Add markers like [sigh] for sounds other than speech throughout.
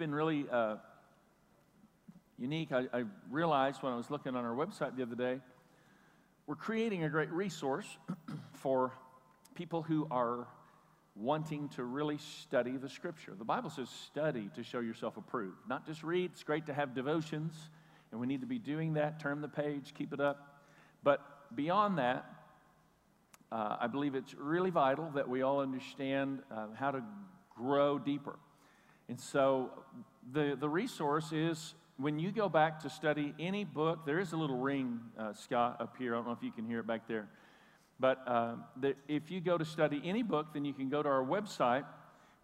been really uh, unique. I, I realized when I was looking on our website the other day, we're creating a great resource [clears throat] for people who are wanting to really study the scripture. The Bible says study to show yourself approved, not just read. It's great to have devotions, and we need to be doing that. Turn the page, keep it up. But beyond that, uh, I believe it's really vital that we all understand uh, how to grow deeper. And so the, the resource is when you go back to study any book, there is a little ring, uh, Scott, up here. I don't know if you can hear it back there. But uh, the, if you go to study any book, then you can go to our website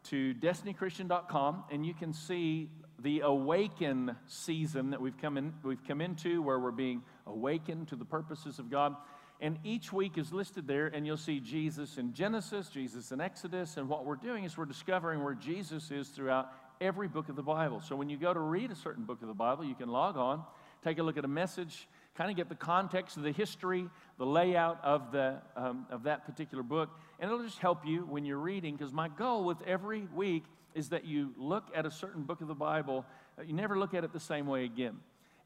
to destinychristian.com and you can see the awaken season that we've come, in, we've come into where we're being awakened to the purposes of God. And each week is listed there, and you'll see Jesus in Genesis, Jesus in Exodus. And what we're doing is we're discovering where Jesus is throughout every book of the Bible. So when you go to read a certain book of the Bible, you can log on, take a look at a message, kind of get the context of the history, the layout of, the, um, of that particular book, and it'll just help you when you're reading. Because my goal with every week is that you look at a certain book of the Bible, uh, you never look at it the same way again.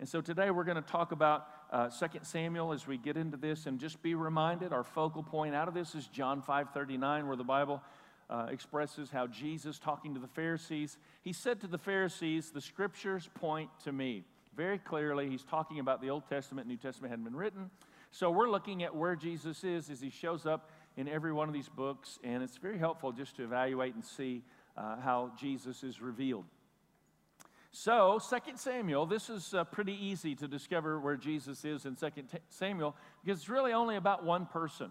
And so today we're going to talk about uh, 2 Samuel as we get into this and just be reminded our focal point out of this is John 5:39 where the Bible uh, expresses how Jesus talking to the Pharisees, he said to the Pharisees, "The scriptures point to me." Very clearly, he's talking about the Old Testament, New Testament hadn't been written. So we're looking at where Jesus is as he shows up in every one of these books, and it's very helpful just to evaluate and see uh, how Jesus is revealed. So, 2 Samuel, this is uh, pretty easy to discover where Jesus is in 2 Samuel because it's really only about one person.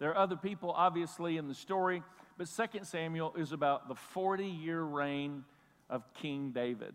There are other people, obviously, in the story, but 2 Samuel is about the 40 year reign of King David.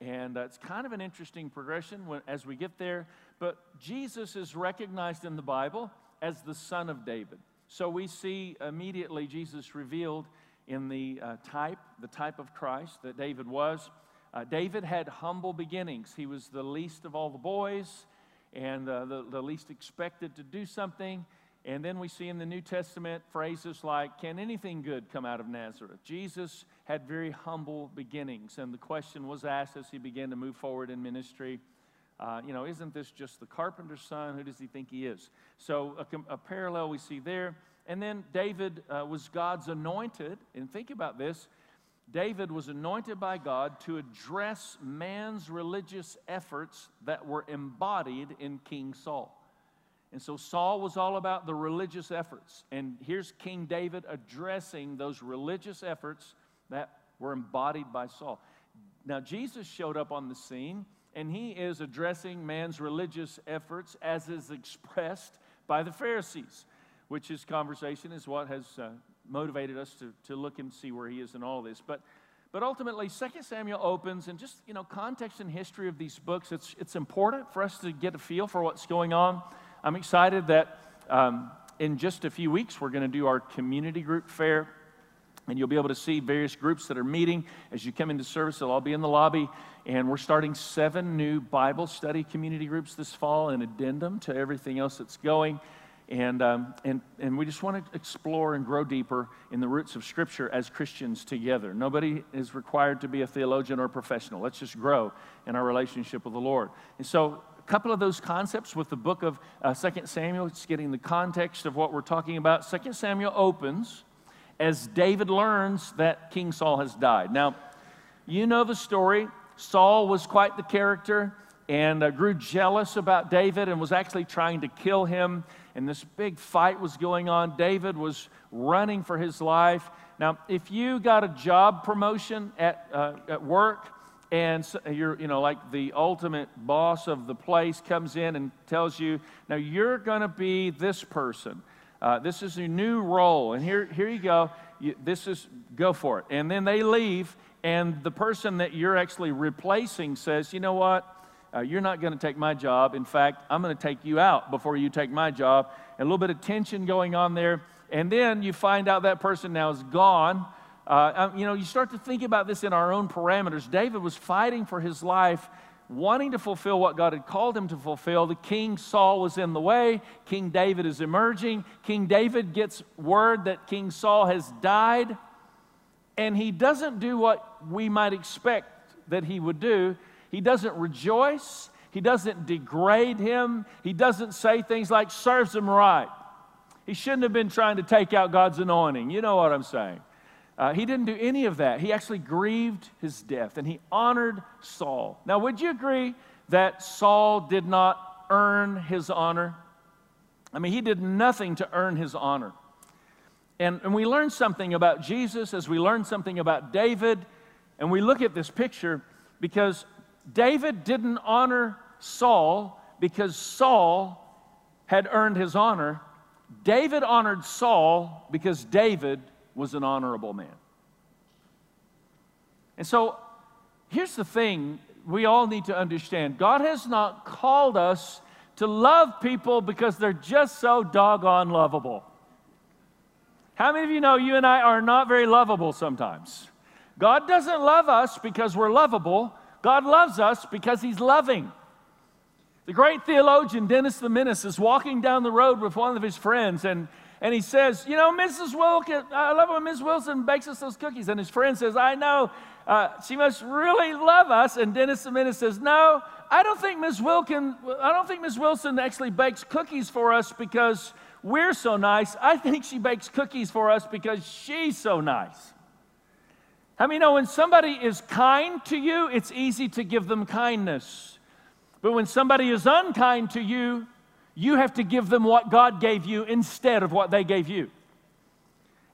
And uh, it's kind of an interesting progression when, as we get there. But Jesus is recognized in the Bible as the son of David. So we see immediately Jesus revealed in the uh, type, the type of Christ that David was. Uh, David had humble beginnings. He was the least of all the boys and uh, the, the least expected to do something. And then we see in the New Testament phrases like, Can anything good come out of Nazareth? Jesus had very humble beginnings. And the question was asked as he began to move forward in ministry uh, you know, isn't this just the carpenter's son? Who does he think he is? So, a, a parallel we see there. And then David uh, was God's anointed. And think about this David was anointed by God to address man's religious efforts that were embodied in King Saul. And so Saul was all about the religious efforts. And here's King David addressing those religious efforts that were embodied by Saul. Now, Jesus showed up on the scene, and he is addressing man's religious efforts as is expressed by the Pharisees, which his conversation is what has uh, motivated us to, to look and see where he is in all this. But, but ultimately, 2 Samuel opens, and just, you know, context and history of these books, it's, it's important for us to get a feel for what's going on. I'm excited that um, in just a few weeks, we're going to do our community group fair. And you'll be able to see various groups that are meeting as you come into service. They'll all be in the lobby. And we're starting seven new Bible study community groups this fall, an addendum to everything else that's going. And, um, and, and we just want to explore and grow deeper in the roots of Scripture as Christians together. Nobody is required to be a theologian or a professional. Let's just grow in our relationship with the Lord. And so, a couple of those concepts with the book of uh, 2 Samuel, it's getting the context of what we're talking about. 2 Samuel opens as David learns that King Saul has died. Now, you know the story. Saul was quite the character and uh, grew jealous about David and was actually trying to kill him. And this big fight was going on. David was running for his life. Now, if you got a job promotion at, uh, at work, and you're, you know, like the ultimate boss of the place comes in and tells you, now you're going to be this person. Uh, this is a new role, and here, here you go. You, this is, go for it. And then they leave, and the person that you're actually replacing says, you know what? uh, You're not going to take my job. In fact, I'm going to take you out before you take my job. And a little bit of tension going on there. And then you find out that person now is gone. Uh, um, you know, you start to think about this in our own parameters. David was fighting for his life, wanting to fulfill what God had called him to fulfill. The king Saul was in the way. King David is emerging. King David gets word that King Saul has died, and he doesn't do what we might expect that he would do, he doesn't rejoice, he doesn't degrade him, he doesn't say things like, serves him right. He shouldn't have been trying to take out God's anointing. You know what I'm saying. Uh, he didn't do any of that. He actually grieved his death and he honored Saul. Now, would you agree that Saul did not earn his honor? I mean, he did nothing to earn his honor. And, and we learn something about Jesus as we learn something about David, and we look at this picture because David didn't honor Saul because Saul had earned his honor. David honored Saul because David was an honorable man. And so here's the thing we all need to understand God has not called us to love people because they're just so doggone lovable. How many of you know you and I are not very lovable sometimes? God doesn't love us because we're lovable. God loves us because He's loving. The great theologian Dennis the Menace is walking down the road with one of his friends, and, and he says, You know, Mrs. Wilson, I love when Miss Wilson bakes us those cookies. And his friend says, I know, uh, she must really love us. And Dennis the Menace says, No, I don't think Miss Wilkin, I don't think Miss Wilson actually bakes cookies for us because we're so nice. I think she bakes cookies for us because she's so nice. I many know when somebody is kind to you, it's easy to give them kindness. But when somebody is unkind to you, you have to give them what God gave you instead of what they gave you.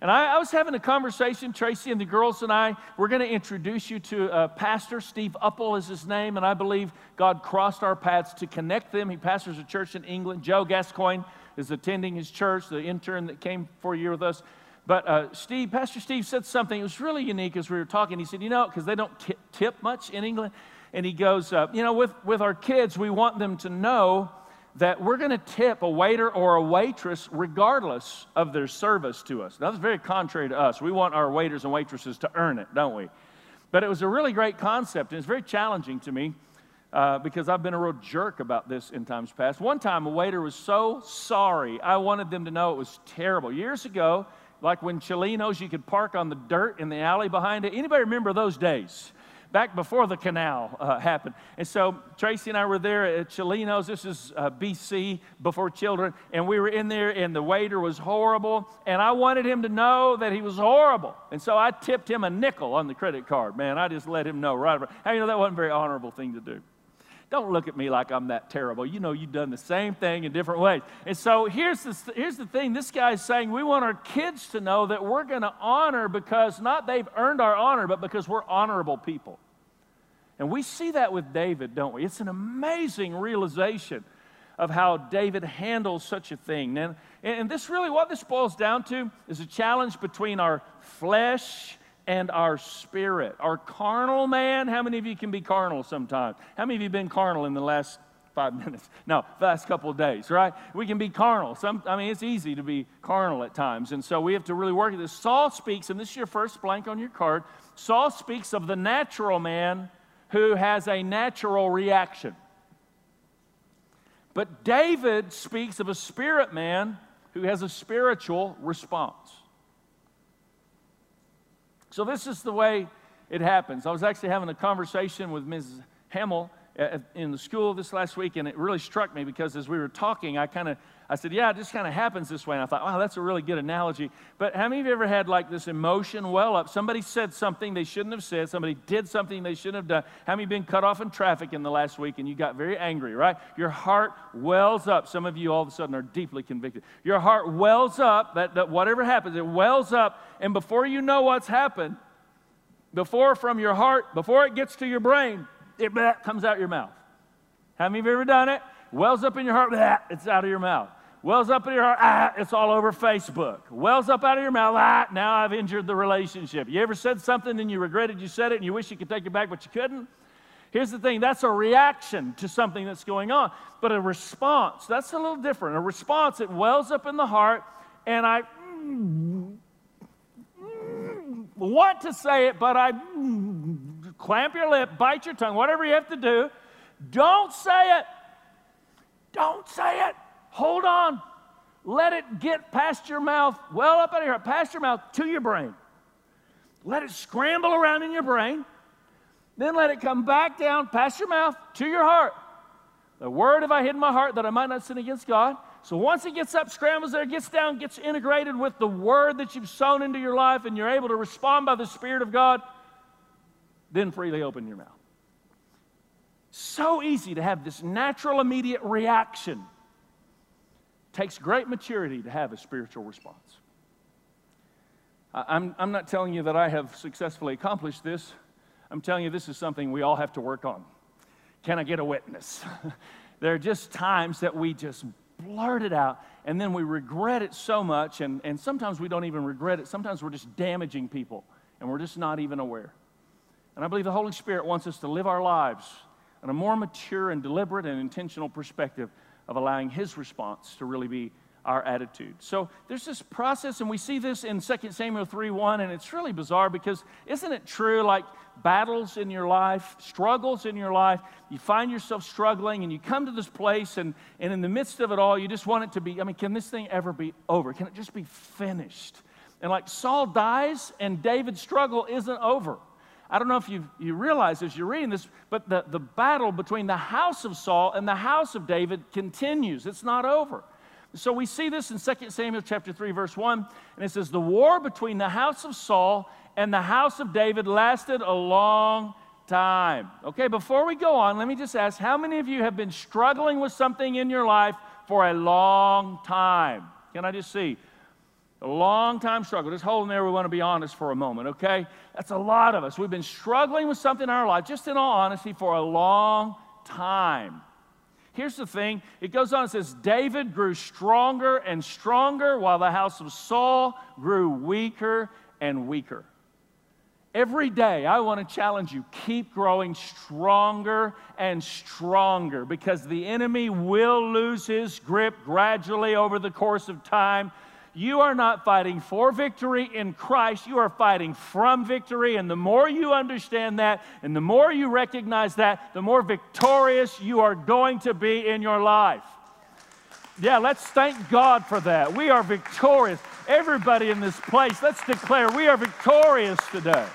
And I, I was having a conversation, Tracy and the girls and I. We're going to introduce you to a pastor. Steve Uppel is his name, and I believe God crossed our paths to connect them. He pastors a church in England. Joe Gascoigne is attending his church, the intern that came for a year with us. But uh, Steve, Pastor Steve said something. It was really unique as we were talking. He said, You know, because they don't tip, tip, much in England. And he goes, uh, You know, with, with our kids, we want them to know that we're going to tip a waiter or a waitress regardless of their service to us. Now, that's very contrary to us. We want our waiters and waitresses to earn it, don't we? But it was a really great concept, and it's very challenging to me uh, because I've been a real jerk about this in times past. One time, a waiter was so sorry, I wanted them to know it was terrible. Years ago, like when Chelino's, you could park on the dirt in the alley behind it. Anybody remember those days? Back before the canal uh, happened. And so Tracy and I were there at Chelino's. This is uh, BC, before children. And we were in there, and the waiter was horrible. And I wanted him to know that he was horrible. And so I tipped him a nickel on the credit card. Man, I just let him know right about How you know that wasn't a very honorable thing to do? Don't look at me like I'm that terrible. You know, you've done the same thing in different ways. And so here's the, here's the thing this guy's saying we want our kids to know that we're going to honor because not they've earned our honor, but because we're honorable people. And we see that with David, don't we? It's an amazing realization of how David handles such a thing. And, and this really, what this boils down to is a challenge between our flesh and our spirit. Our carnal man, how many of you can be carnal sometimes? How many of you been carnal in the last five [laughs] minutes? No, the last couple of days, right? We can be carnal. Some, I mean, it's easy to be carnal at times. And so we have to really work at this. Saul speaks, and this is your first blank on your card. Saul speaks of the natural man who has a natural reaction. But David speaks of a spirit man who has a spiritual response. So, this is the way it happens. I was actually having a conversation with Ms. Hamill in the school this last week, and it really struck me because as we were talking, I kind of I said, Yeah, it just kind of happens this way. And I thought, Wow, that's a really good analogy. But how many of you ever had like this emotion well up? Somebody said something they shouldn't have said, somebody did something they shouldn't have done. How many been cut off in traffic in the last week and you got very angry, right? Your heart wells up. Some of you all of a sudden are deeply convicted. Your heart wells up, that, that whatever happens, it wells up, and before you know what's happened, before from your heart, before it gets to your brain, it comes out your mouth. How many of you ever done it? Wells up in your heart, it's out of your mouth. Wells up in your heart, ah, it's all over Facebook. Wells up out of your mouth, ah, now I've injured the relationship. You ever said something and you regretted you said it and you wish you could take it back, but you couldn't? Here's the thing that's a reaction to something that's going on. But a response, that's a little different. A response, it wells up in the heart, and I mm, mm, want to say it, but I mm, clamp your lip, bite your tongue, whatever you have to do. Don't say it. Don't say it. Hold on. Let it get past your mouth, well up out of here, past your mouth to your brain. Let it scramble around in your brain. Then let it come back down past your mouth to your heart. The word have I hid in my heart that I might not sin against God. So once it gets up, scrambles there, gets down, gets integrated with the word that you've sown into your life, and you're able to respond by the Spirit of God, then freely open your mouth. So easy to have this natural, immediate reaction. Takes great maturity to have a spiritual response. I'm, I'm not telling you that I have successfully accomplished this. I'm telling you this is something we all have to work on. Can I get a witness? [laughs] there are just times that we just blurt it out and then we regret it so much, and, and sometimes we don't even regret it. Sometimes we're just damaging people and we're just not even aware. And I believe the Holy Spirit wants us to live our lives in a more mature and deliberate and intentional perspective of allowing His response to really be our attitude. So there's this process, and we see this in 2 Samuel 3 1, and it's really bizarre because isn't it true like battles in your life, struggles in your life, you find yourself struggling, and you come to this place, and, and in the midst of it all, you just want it to be I mean, can this thing ever be over? Can it just be finished? And like Saul dies, and David's struggle isn't over. I don't know if you, you realize as you're reading this, but the, the battle between the house of Saul and the house of David continues. It's not over. So we see this in 2 Samuel chapter 3 verse 1 and it says the war between the house of Saul and the house of David lasted a long time. Okay, before we go on, let me just ask how many of you have been struggling with something in your life for a long time? Can I just see? A long time struggle. Just hold in there, we want to be honest for a moment, okay? That's a lot of us. We've been struggling with something in our life, just in all honesty, for a long time. Here's the thing it goes on, it says, David grew stronger and stronger while the house of Saul grew weaker and weaker. Every day, I want to challenge you keep growing stronger and stronger because the enemy will lose his grip gradually over the course of time you are not fighting for victory in Christ, you are fighting from victory. And the more you understand that, and the more you recognize that, the more victorious you are going to be in your life. Yeah, let's thank God for that. We are victorious. Everybody in this place, let's declare we are victorious today.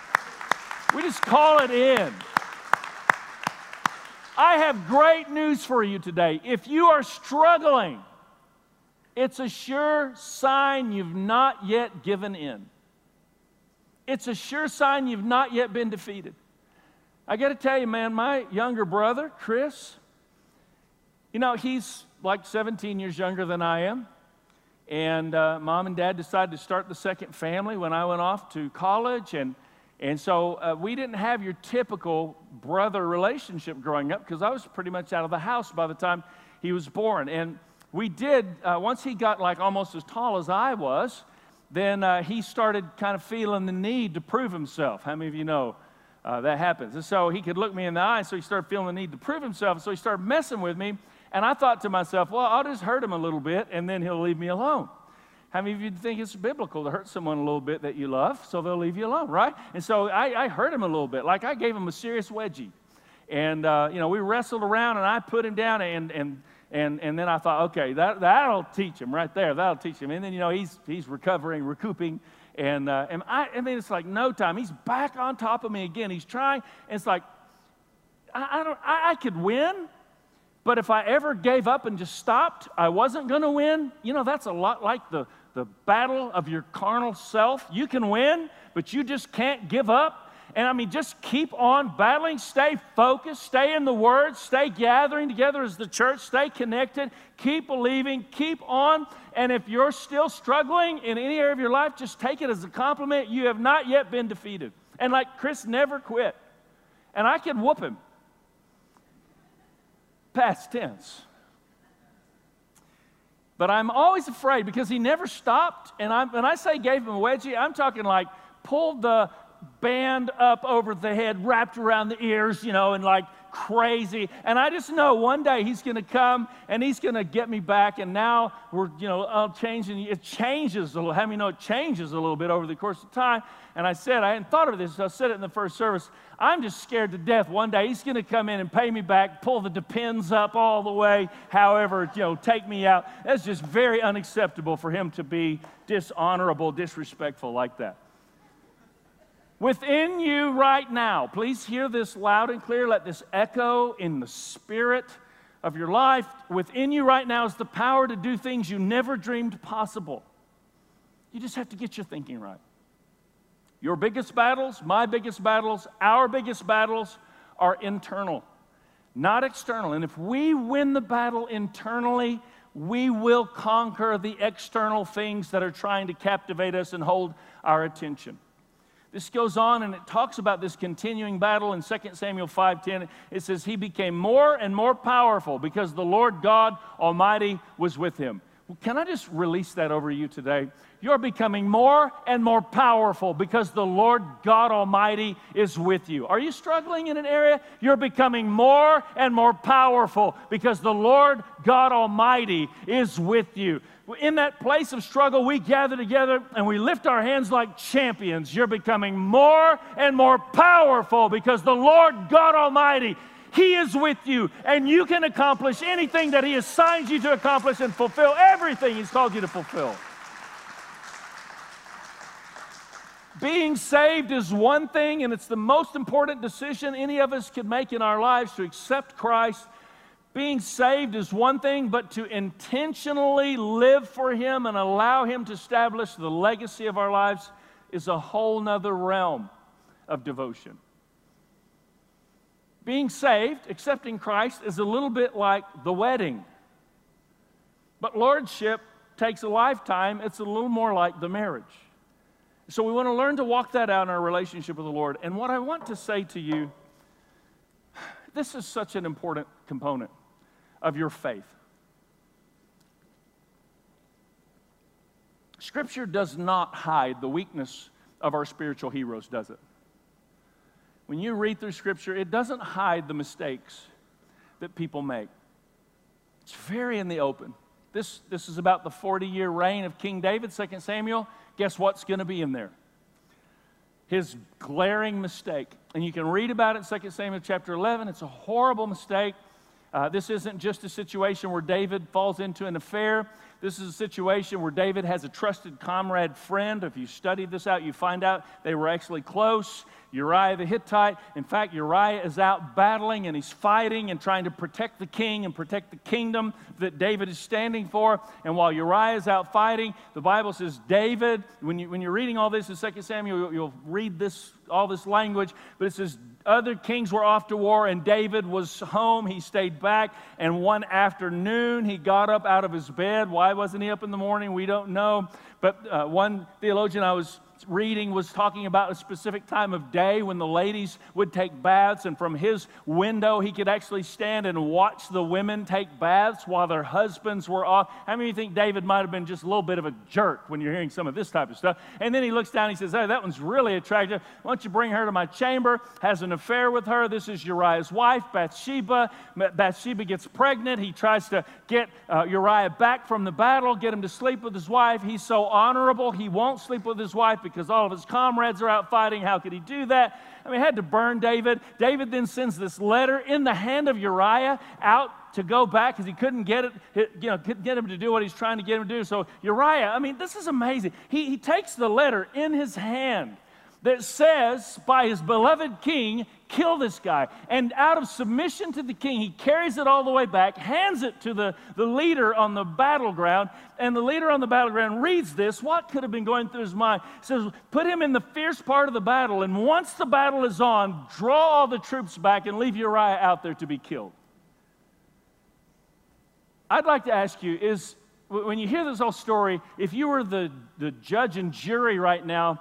We just call it in. I have great news for you today. If you are struggling, it's a sure sign you've not yet given in. It's a sure sign you've not yet been defeated. I got to tell you, man, my younger brother, Chris, you know, he's like 17 years younger than I am. And uh, mom and dad decided to start the second family when I went off to college. And, and so uh, we didn't have your typical brother relationship growing up because I was pretty much out of the house by the time he was born. And we did, uh, once he got like almost as tall as I was, then uh, he started kind of feeling the need to prove himself. How many of you know uh, that happens? And so he could look me in the eye, so he started feeling the need to prove himself. So he started messing with me. And I thought to myself, well, I'll just hurt him a little bit and then he'll leave me alone. How many of you think it's biblical to hurt someone a little bit that you love so they'll leave you alone, right? And so I, I hurt him a little bit. Like I gave him a serious wedgie. And, uh, you know, we wrestled around and I put him down and, and and, and then I thought, okay, that, that'll teach him right there. That'll teach him. And then, you know, he's, he's recovering, recouping. And, uh, and I, I mean, it's like no time. He's back on top of me again. He's trying. And it's like, I, I don't, I, I could win, but if I ever gave up and just stopped, I wasn't going to win. You know, that's a lot like the, the battle of your carnal self. You can win, but you just can't give up. And I mean, just keep on battling, stay focused, stay in the Word, stay gathering together as the church, stay connected, keep believing, keep on. And if you're still struggling in any area of your life, just take it as a compliment. You have not yet been defeated. And like Chris never quit. And I could whoop him. Past tense. But I'm always afraid because he never stopped. And I'm, when I say gave him a wedgie, I'm talking like pulled the band up over the head, wrapped around the ears, you know, and like crazy. And I just know one day he's going to come and he's going to get me back. And now we're, you know, uh, changing. It changes a little. How many know it changes a little bit over the course of time? And I said, I hadn't thought of this. So I said it in the first service. I'm just scared to death. One day he's going to come in and pay me back, pull the depends up all the way, however, you know, take me out. That's just very unacceptable for him to be dishonorable, disrespectful like that. Within you right now, please hear this loud and clear. Let this echo in the spirit of your life. Within you right now is the power to do things you never dreamed possible. You just have to get your thinking right. Your biggest battles, my biggest battles, our biggest battles are internal, not external. And if we win the battle internally, we will conquer the external things that are trying to captivate us and hold our attention. This goes on and it talks about this continuing battle in 2 Samuel 5:10. It says he became more and more powerful because the Lord God Almighty was with him. Well, can I just release that over you today? You're becoming more and more powerful because the Lord God Almighty is with you. Are you struggling in an area? You're becoming more and more powerful because the Lord God Almighty is with you. In that place of struggle, we gather together and we lift our hands like champions. You're becoming more and more powerful because the Lord God Almighty he is with you, and you can accomplish anything that He assigns you to accomplish and fulfill everything He's called you to fulfill. Being saved is one thing, and it's the most important decision any of us could make in our lives to accept Christ. Being saved is one thing, but to intentionally live for Him and allow Him to establish the legacy of our lives is a whole nother realm of devotion. Being saved, accepting Christ, is a little bit like the wedding. But lordship takes a lifetime, it's a little more like the marriage. So we want to learn to walk that out in our relationship with the Lord. And what I want to say to you, this is such an important component of your faith. Scripture does not hide the weakness of our spiritual heroes, does it? When you read through Scripture, it doesn't hide the mistakes that people make. It's very in the open. This, this is about the 40 year reign of King David, 2 Samuel guess what's going to be in there? His glaring mistake. And you can read about it in 2 Samuel chapter 11. It's a horrible mistake. Uh, this isn't just a situation where David falls into an affair. This is a situation where David has a trusted comrade friend. If you study this out, you find out they were actually close. Uriah the Hittite. In fact, Uriah is out battling and he's fighting and trying to protect the king and protect the kingdom that David is standing for. And while Uriah is out fighting, the Bible says David, when, you, when you're reading all this in 2 Samuel, you'll, you'll read this, all this language, but it says other kings were off to war and David was home. He stayed back. And one afternoon, he got up out of his bed. Why wasn't he up in the morning? We don't know. But uh, one theologian I was reading was talking about a specific time of day when the ladies would take baths, and from his window, he could actually stand and watch the women take baths while their husbands were off. How many of you think David might have been just a little bit of a jerk when you're hearing some of this type of stuff? And then he looks down and he says, Hey, that one's really attractive. Why don't you bring her to my chamber? Has an affair with her. This is Uriah's wife, Bathsheba. Bathsheba gets pregnant. He tries to get uh, Uriah back from the battle, get him to sleep with his wife. He's so honorable, he won't sleep with his wife all of his comrades are out fighting. How could he do that? I mean, he had to burn David. David then sends this letter in the hand of Uriah out to go back because he couldn't get it, you know, get him to do what he's trying to get him to do. So Uriah, I mean, this is amazing. He, he takes the letter in his hand that says, by his beloved king, kill this guy. And out of submission to the king, he carries it all the way back, hands it to the, the leader on the battleground, and the leader on the battleground reads this. What could have been going through his mind? Says, Put him in the fierce part of the battle, and once the battle is on, draw all the troops back and leave Uriah out there to be killed. I'd like to ask you is when you hear this whole story, if you were the, the judge and jury right now,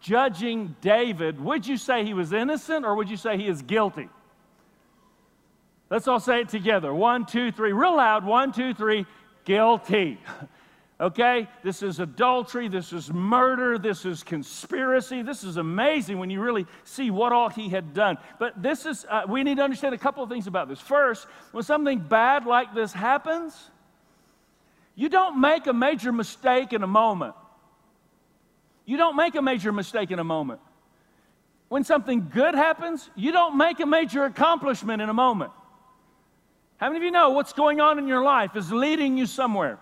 judging David, would you say he was innocent or would you say he is guilty? Let's all say it together. One, two, three. Real loud. One, two, three. Guilty. [laughs] Okay? This is adultery. This is murder. This is conspiracy. This is amazing when you really see what all he had done. But this is, uh, we need to understand a couple of things about this. First, when something bad like this happens, you don't make a major mistake in a moment. You don't make a major mistake in a moment. When something good happens, you don't make a major accomplishment in a moment. How many of you know what's going on in your life is leading you somewhere?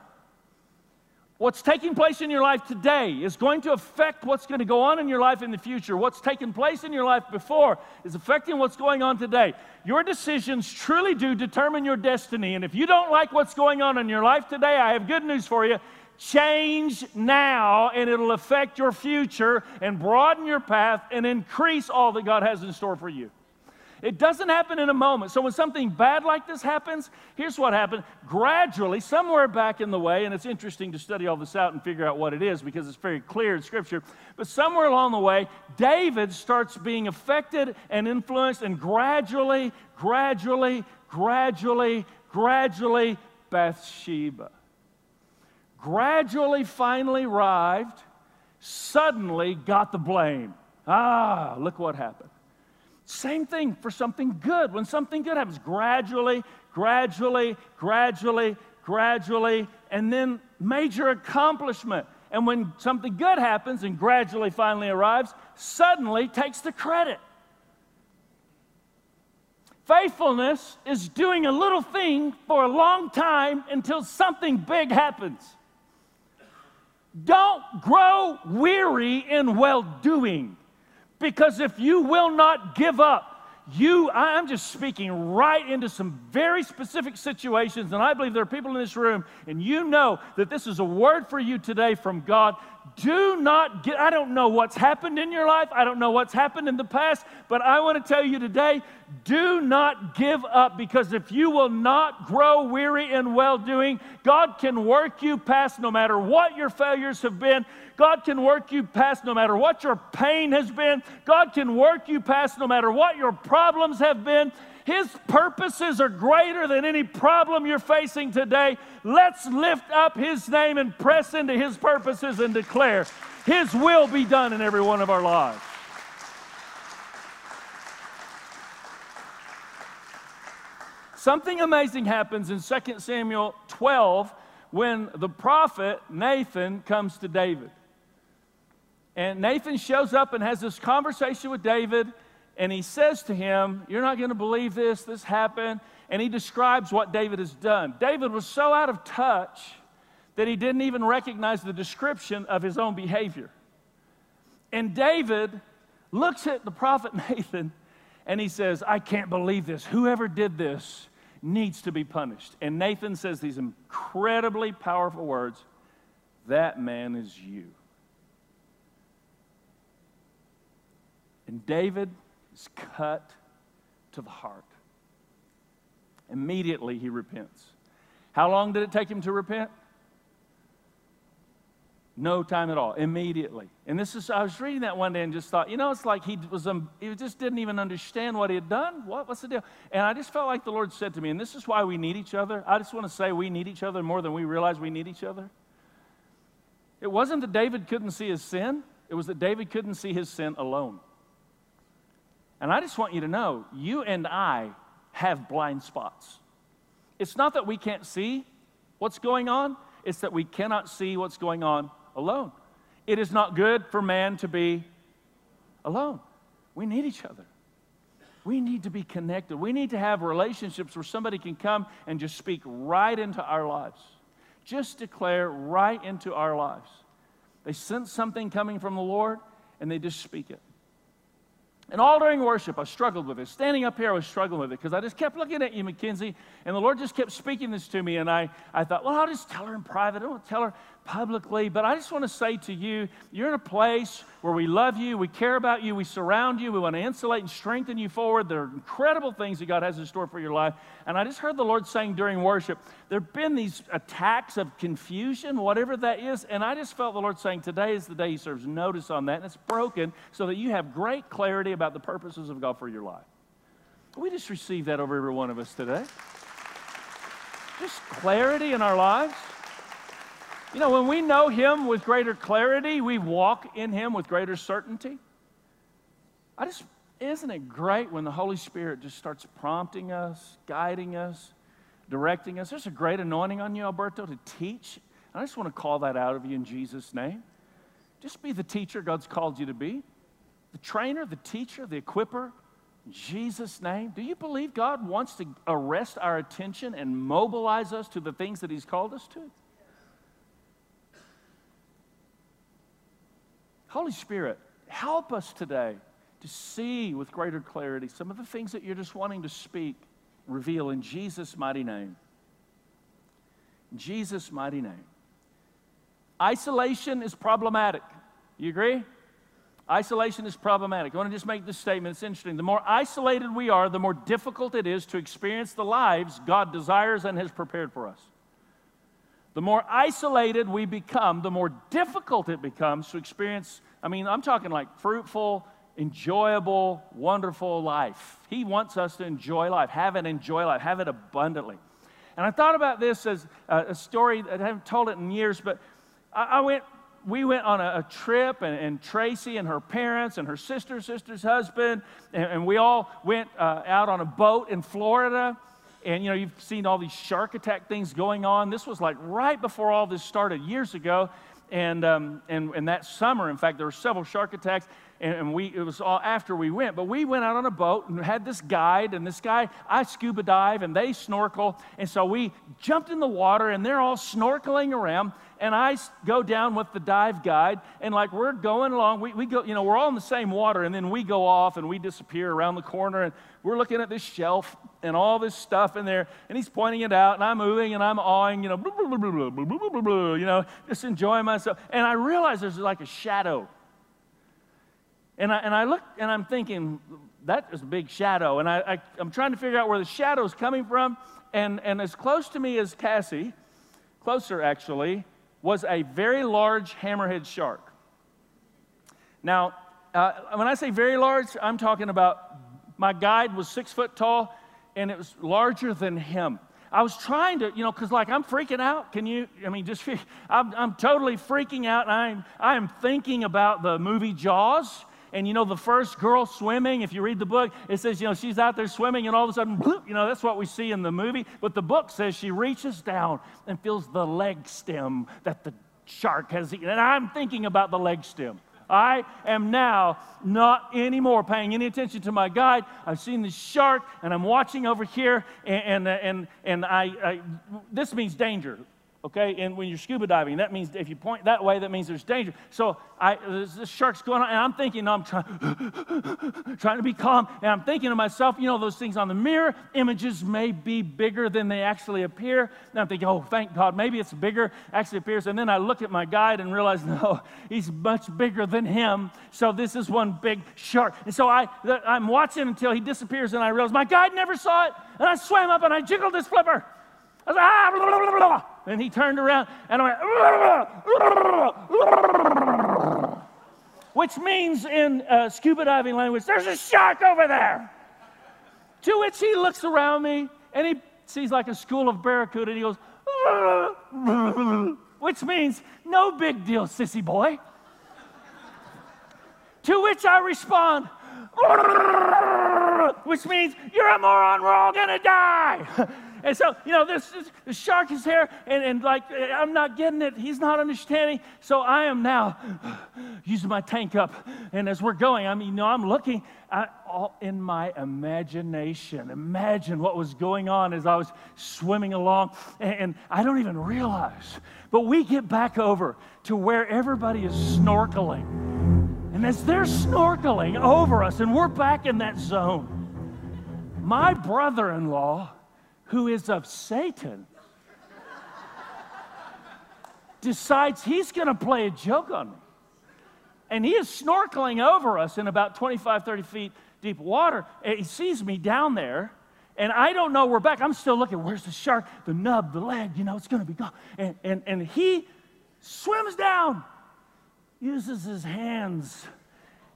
What's taking place in your life today is going to affect what's going to go on in your life in the future. What's taken place in your life before is affecting what's going on today. Your decisions truly do determine your destiny. And if you don't like what's going on in your life today, I have good news for you. Change now, and it'll affect your future and broaden your path and increase all that God has in store for you. It doesn't happen in a moment. So when something bad like this happens, here's what happened. Gradually, somewhere back in the way, and it's interesting to study all this out and figure out what it is because it's very clear in Scripture, but somewhere along the way, David starts being affected and influenced, and gradually, gradually, gradually, gradually, Bathsheba. Gradually, finally arrived, suddenly got the blame. Ah, look what happened. Same thing for something good. When something good happens, gradually, gradually, gradually, gradually, and then major accomplishment. And when something good happens and gradually finally arrives, suddenly takes the credit. Faithfulness is doing a little thing for a long time until something big happens. Don't grow weary in well doing. Because if you will not give up, you, I'm just speaking right into some very specific situations, and I believe there are people in this room, and you know that this is a word for you today from God do not get, I don't know what's happened in your life. I don't know what's happened in the past, but I want to tell you today do not give up because if you will not grow weary in well doing, God can work you past no matter what your failures have been. God can work you past no matter what your pain has been. God can work you past no matter what your problems have been. His purposes are greater than any problem you're facing today. Let's lift up His name and press into His purposes and declare His will be done in every one of our lives. Something amazing happens in 2 Samuel 12 when the prophet Nathan comes to David. And Nathan shows up and has this conversation with David and he says to him, You're not going to believe this, this happened. And he describes what David has done. David was so out of touch that he didn't even recognize the description of his own behavior. And David looks at the prophet [laughs] Nathan and he says, I can't believe this. Whoever did this needs to be punished. And Nathan says these incredibly powerful words That man is you. And David is cut to the heart. Immediately he repents. How long did it take him to repent? No time at all. Immediately. And this is, I was reading that one day and just thought, you know, it's like he was, um, he just didn't even understand what he had done. What, what's the deal? And I just felt like the Lord said to me, and this is why we need each other. I just want to say we need each other more than we realize we need each other. It wasn't that David couldn't see his sin, it was that David couldn't see his sin alone. And I just want you to know you and I have blind spots. It's not that we can't see what's going on, it's that we cannot see what's going on alone. It is not good for man to be alone. We need each other. We need to be connected. We need to have relationships where somebody can come and just speak right into our lives, just declare right into our lives. They sense something coming from the Lord and they just speak it. And all during worship, I struggled with it. Standing up here, I was struggling with it because I just kept looking at you, Mackenzie, and the Lord just kept speaking this to me. And I, I thought, well, I'll just tell her in private. I don't tell her publicly, but I just want to say to you, you're in a place where we love you, we care about you, we surround you, we want to insulate and strengthen you forward. There are incredible things that God has in store for your life. And I just heard the Lord saying during worship, there have been these attacks of confusion, whatever that is, and I just felt the Lord saying, today is the day He serves notice on that, and it's broken so that you have great clarity about the purposes of God for your life. We just receive that over every one of us today. Just clarity in our lives. You know, when we know Him with greater clarity, we walk in Him with greater certainty. I just, isn't it great when the Holy Spirit just starts prompting us, guiding us, directing us? There's a great anointing on you, Alberto, to teach. I just want to call that out of you in Jesus' name. Just be the teacher God's called you to be, the trainer, the teacher, the equiper. In Jesus' name. Do you believe God wants to arrest our attention and mobilize us to the things that He's called us to? Holy Spirit, help us today to see with greater clarity some of the things that you're just wanting to speak, reveal in Jesus' mighty name. In Jesus' mighty name. Isolation is problematic. You agree? Isolation is problematic. I want to just make this statement. It's interesting. The more isolated we are, the more difficult it is to experience the lives God desires and has prepared for us. The more isolated we become, the more difficult it becomes to experience. I mean, I'm talking like fruitful, enjoyable, wonderful life. He wants us to enjoy life, have it, enjoy life, have it abundantly. And I thought about this as a, story, I haven't told it in years, but I, went we went on a, a trip, and, and, Tracy and her parents and her sister, sister's husband, and, and we all went uh, out on a boat in Florida. And you know, you've seen all these shark attack things going on. This was like right before all this started years ago. And, um, and, and that summer, in fact, there were several shark attacks and, and we, it was all after we went. But we went out on a boat and had this guide, and this guy, I scuba dive and they snorkel. And so we jumped in the water, and they're all snorkeling around. And I go down with the dive guide, and like we're going along, we, we go, you know, we're all in the same water, and then we go off and we disappear around the corner, and we're looking at this shelf and all this stuff in there, and he's pointing it out, and I'm moving and I'm awing, you know, blah, blah, blah, you know, just enjoying myself. And I realize there's like a shadow and I, and I look and I'm thinking, that is a big shadow. And I, I, am trying to figure out where the shadow is coming from. And, and as close to me as Cassie, closer actually, was a very large hammerhead shark. Now, uh, when I say very large, I'm talking about my guide was six foot tall and it was larger than him. I was trying to, you know, because like I'm freaking out. Can you, I mean, just, [laughs] I'm, I'm totally freaking out. I'm, I'm thinking about the movie Jaws and you know, the first girl swimming, if you read the book, it says, you know, she's out there swimming, and all of a sudden, bloop, you know, that's what we see in the movie. But the book says she reaches down and feels the leg stem that the shark has eaten. And I'm thinking about the leg stem. I am now not anymore paying any attention to my guide. I've seen the shark and I'm watching over here, and, and, and, and I, I, this means danger okay? And when you're scuba diving, that means if you point that way, that means there's danger. So I, the shark's going on, and I'm thinking, I'm trying, [laughs] trying to be calm, and I'm thinking to myself, you know, those things on the mirror, images may be bigger than they actually appear. And I'm thinking, oh, thank God, maybe it's bigger, actually appears. And then I look at my guide and realize, [laughs] no, he's much bigger than him. So this is one big shark. And so I, I'm watching until he disappears, and I realize my guide never saw it. And I swam up and I jiggled his flipper. I ah, blah, blah, blah, and he turned around and I went, which means in uh, scuba diving language, there's a shark over there. To which he looks around me and he sees like a school of barracuda and he goes, which means no big deal, sissy boy. to which I respond, which means you're a moron, we're all gonna die. And so, you know, this, this the shark is here, and, and like, I'm not getting it. He's not understanding. So I am now [sighs] using my tank up. And as we're going, I mean, you know, I'm looking all in my imagination. Imagine what was going on as I was swimming along. And, and I don't even realize. But we get back over to where everybody is snorkeling. And as they're snorkeling over us, and we're back in that zone, my brother in law who is of Satan, decides he's going to play a joke on me. And he is snorkeling over us in about 25, 30 feet deep water. And he sees me down there. And I don't know we're back. I'm still looking. Where's the shark? The nub, the leg, you know, it's going to be gone. And, and, and he swims down, uses his hands,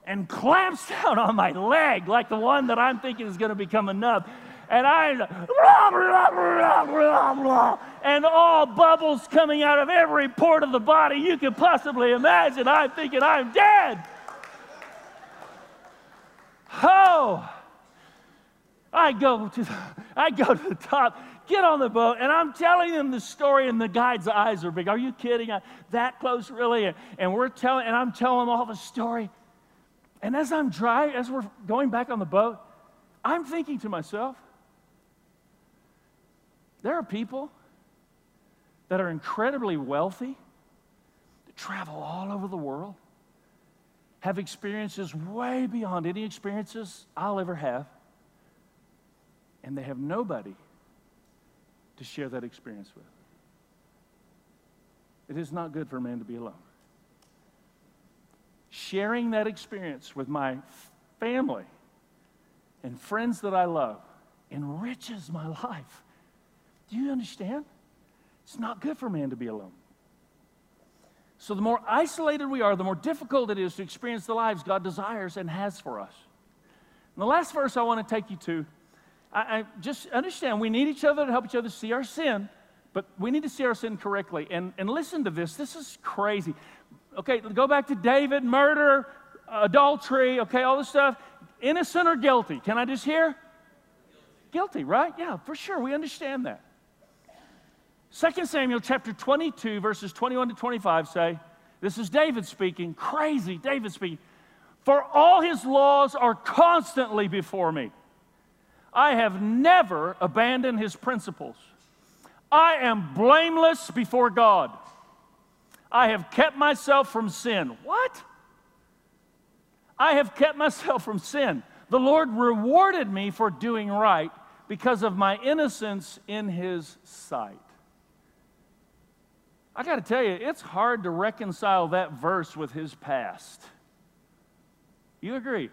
and clamps [laughs] down on my leg like the one that I'm thinking is going to become a nub and I, blah, blah, blah, blah, and all bubbles coming out of every port of the body you can possibly imagine. I'm thinking I'm dead. Oh, I go to the, I go to the top, get on the boat, and I'm telling them the story, and the guide's eyes are big. Are you kidding? I, that close, really? And, and we're telling, and I'm telling them all the story. And as I'm driving, as we're going back on the boat, I'm thinking to myself, there are people that are incredibly wealthy, that travel all over the world, have experiences way beyond any experiences I'll ever have, and they have nobody to share that experience with. It is not good for a man to be alone. Sharing that experience with my family and friends that I love enriches my [laughs] life. Do you understand? It's not good for man to be alone. So, the more isolated we are, the more difficult it is to experience the lives God desires and has for us. And the last verse I want to take you to, I, I just understand we need each other to help each other see our sin, but we need to see our sin correctly. And, and listen to this this is crazy. Okay, go back to David, murder, adultery, okay, all this stuff. Innocent or guilty? Can I just hear? Guilty, right? Yeah, for sure. We understand that. 2 Samuel chapter 22, verses 21 to 25 say, This is David speaking, crazy David speaking. For all his laws are constantly before me. I have never abandoned his principles. I am blameless before God. I have kept myself from sin. What? I have kept myself from sin. The Lord rewarded me for doing right because of my innocence in his sight. I got to tell you, it's hard to reconcile that verse with his past. You agree?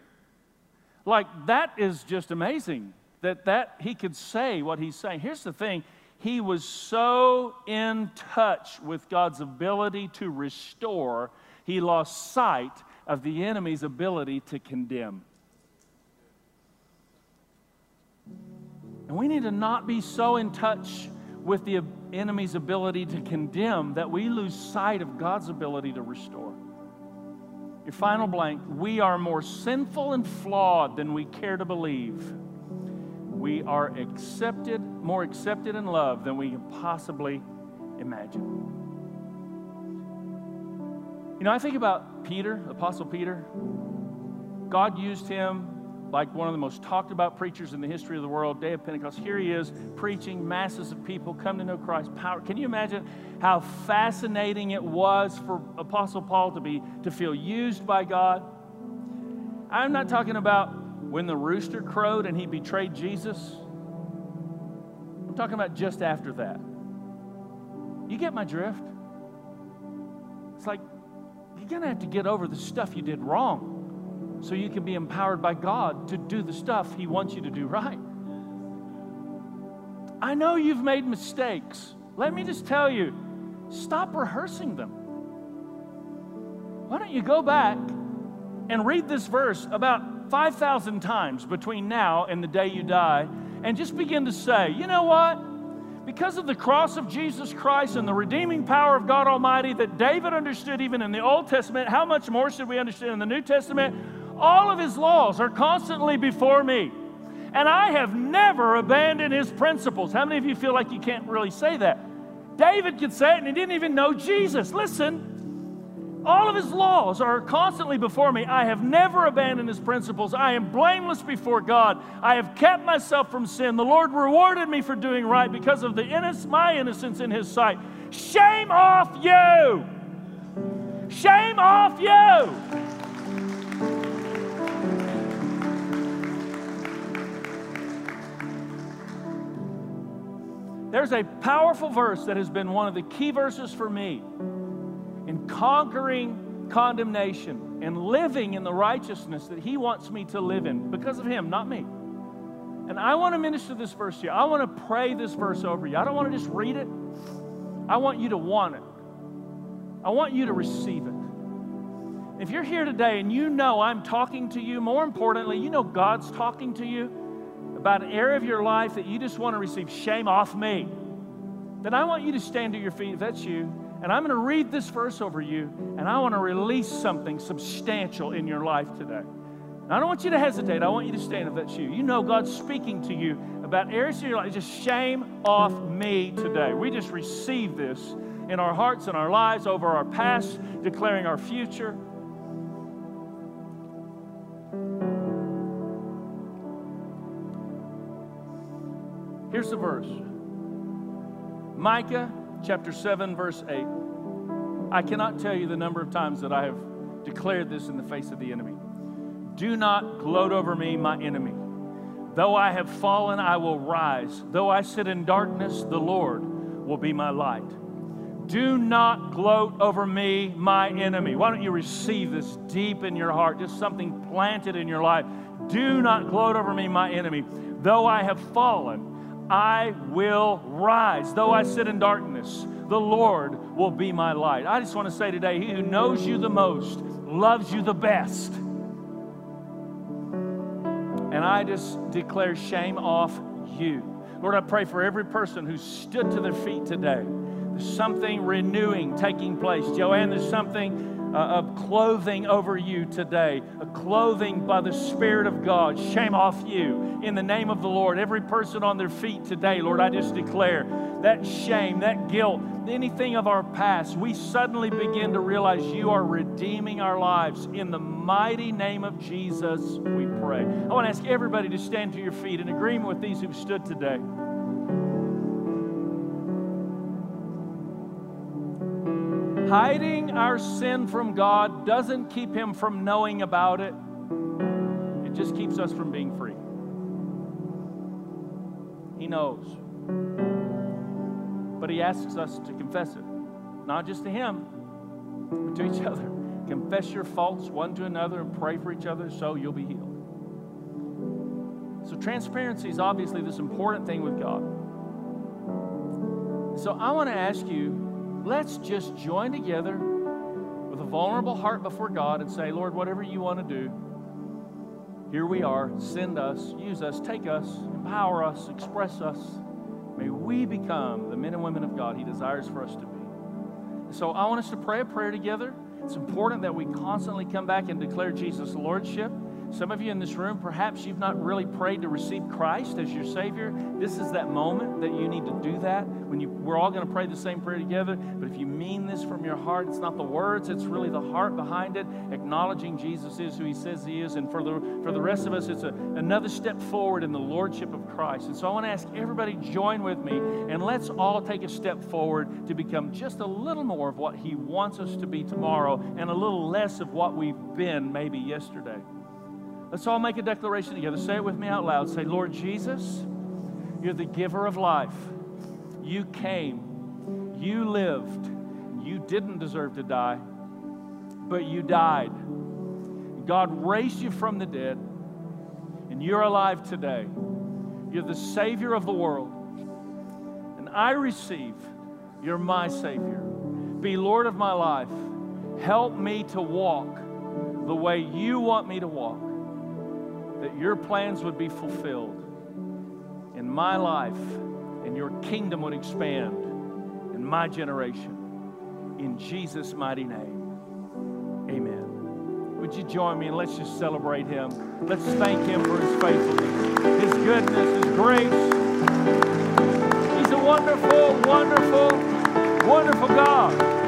Like that is just amazing that that he could say what he's saying. Here's the thing, he was so in touch with God's ability to restore, he lost sight of the enemy's ability to condemn. And we need to not be so in touch with the enemy's ability to condemn that we lose sight of God's ability to restore. Your final blank we are more sinful and flawed than we care to believe. We are accepted, more accepted and loved than we can possibly imagine. You know, I think about Peter, Apostle Peter. God used him like one of the most talked about preachers in the history of the world, day of Pentecost. Here he is preaching, masses of people come to know Christ's power. Can you imagine how fascinating it was for Apostle Paul to be to feel used by God? I'm not talking about when the rooster crowed and he betrayed Jesus. I'm talking about just after that. You get my drift? It's like you're going to have to get over the stuff you did wrong so you can be empowered by God to do the stuff He wants you to do right. I know you've made mistakes. Let me just tell you stop rehearsing them. Why don't you go back and read this verse about 5,000 times between now and the day you die and just begin to say, you know what? Because of the cross of Jesus Christ and the redeeming power of God Almighty that David understood even in the Old Testament, how much more should we understand in the New Testament? All of his laws are constantly before me. And I have never abandoned his principles. How many of you feel like you can't really say that? David could say it and he didn't even know Jesus. Listen, all of his laws are constantly before me. I have never abandoned his principles. I am blameless before God. I have kept myself from sin. The Lord rewarded me for doing right because of the innocence, my innocence in his sight. Shame off you! Shame off you! There's a powerful verse that has been one of the key verses for me in conquering condemnation and living in the righteousness that He wants me to live in because of Him, not me. And I want to minister this verse to you. I want to pray this verse over you. I don't want to just read it, I want you to want it. I want you to receive it. If you're here today and you know I'm talking to you, more importantly, you know God's talking to you about an area of your life that you just want to receive shame off me, then I want you to stand to your feet if that's you. And I'm going to read this verse over you, and I want to release something substantial in your life today. I don't want you to hesitate. I want you to stand if that's you. You know God's speaking to you about areas of your life. Just shame off me today. We just receive this in our hearts and our lives over our past, declaring our future. Here's the verse Micah chapter 7, verse 8. I cannot tell you the number of times that I have declared this in the face of the enemy. Do not gloat over me, my enemy. Though I have fallen, I will rise. Though I sit in darkness, the Lord will be my light. Do not gloat over me, my enemy. Why don't you receive this deep in your heart, just something planted in your life? Do not gloat over me, my enemy. Though I have fallen, I will rise. Though I sit in darkness, the Lord will be my light. I just want to say today, He who knows you the most loves you the best. And I just declare shame off you. Lord, I pray for every person who stood to their feet today there's something renewing taking place. Joanne, there's something uh, of clothing over you today, a clothing by the Spirit of God. Shame off you in the name of the Lord. Every person on their feet today, Lord, I just declare that shame, that guilt, anything of our past, we suddenly begin to realize you are redeeming our lives. In the mighty name of Jesus, we pray. I want to ask everybody to stand to your feet in agreement with these who've stood today. Hiding our sin from God doesn't keep Him from knowing about it, it just keeps us from being free. He knows. But He asks us to confess it, not just to Him, but to each [laughs] other. Confess your faults one to another and pray for each other so you'll be healed. So, transparency is obviously this important thing with God. So, I want to ask you let's just join together with a vulnerable heart before God and say, Lord, whatever you want to do, here we are. Send us, use us, take us, empower us, express us. May we become the men and women of God He desires for us to be. So I want us to pray a prayer together. It's important that we constantly come back and declare Jesus' Lordship. Some of you in this room, perhaps you've not really prayed to receive Christ as your Savior. This is that moment that you need to do that. When you, we're all going to pray the same prayer together. But if you mean this from your heart, it's not the words, it's really the heart behind it, acknowledging Jesus is who He says He is. And for the, for the rest of us, it's a, another step forward in the Lordship of Christ. And so I want to ask everybody, join with me, and let's all take a step forward to become just a little more of what He wants us to be tomorrow and a little less of what we've been maybe yesterday. Let's all make a declaration together. Say it with me out loud. Say, Lord Jesus, you're the giver of life. You came, you lived, you didn't deserve to die, but you died. God raised you from the dead, and you're alive today. You're the Savior of the world. And I receive you're my Savior. Be Lord of my life. Help me to walk the way you want me to walk that your plans would be fulfilled in my life and your kingdom would expand in my generation. In Jesus' mighty name, amen. Would you join me and let's just celebrate him? Let's thank him for his faithfulness, his goodness, his grace. He's a wonderful, wonderful, wonderful God.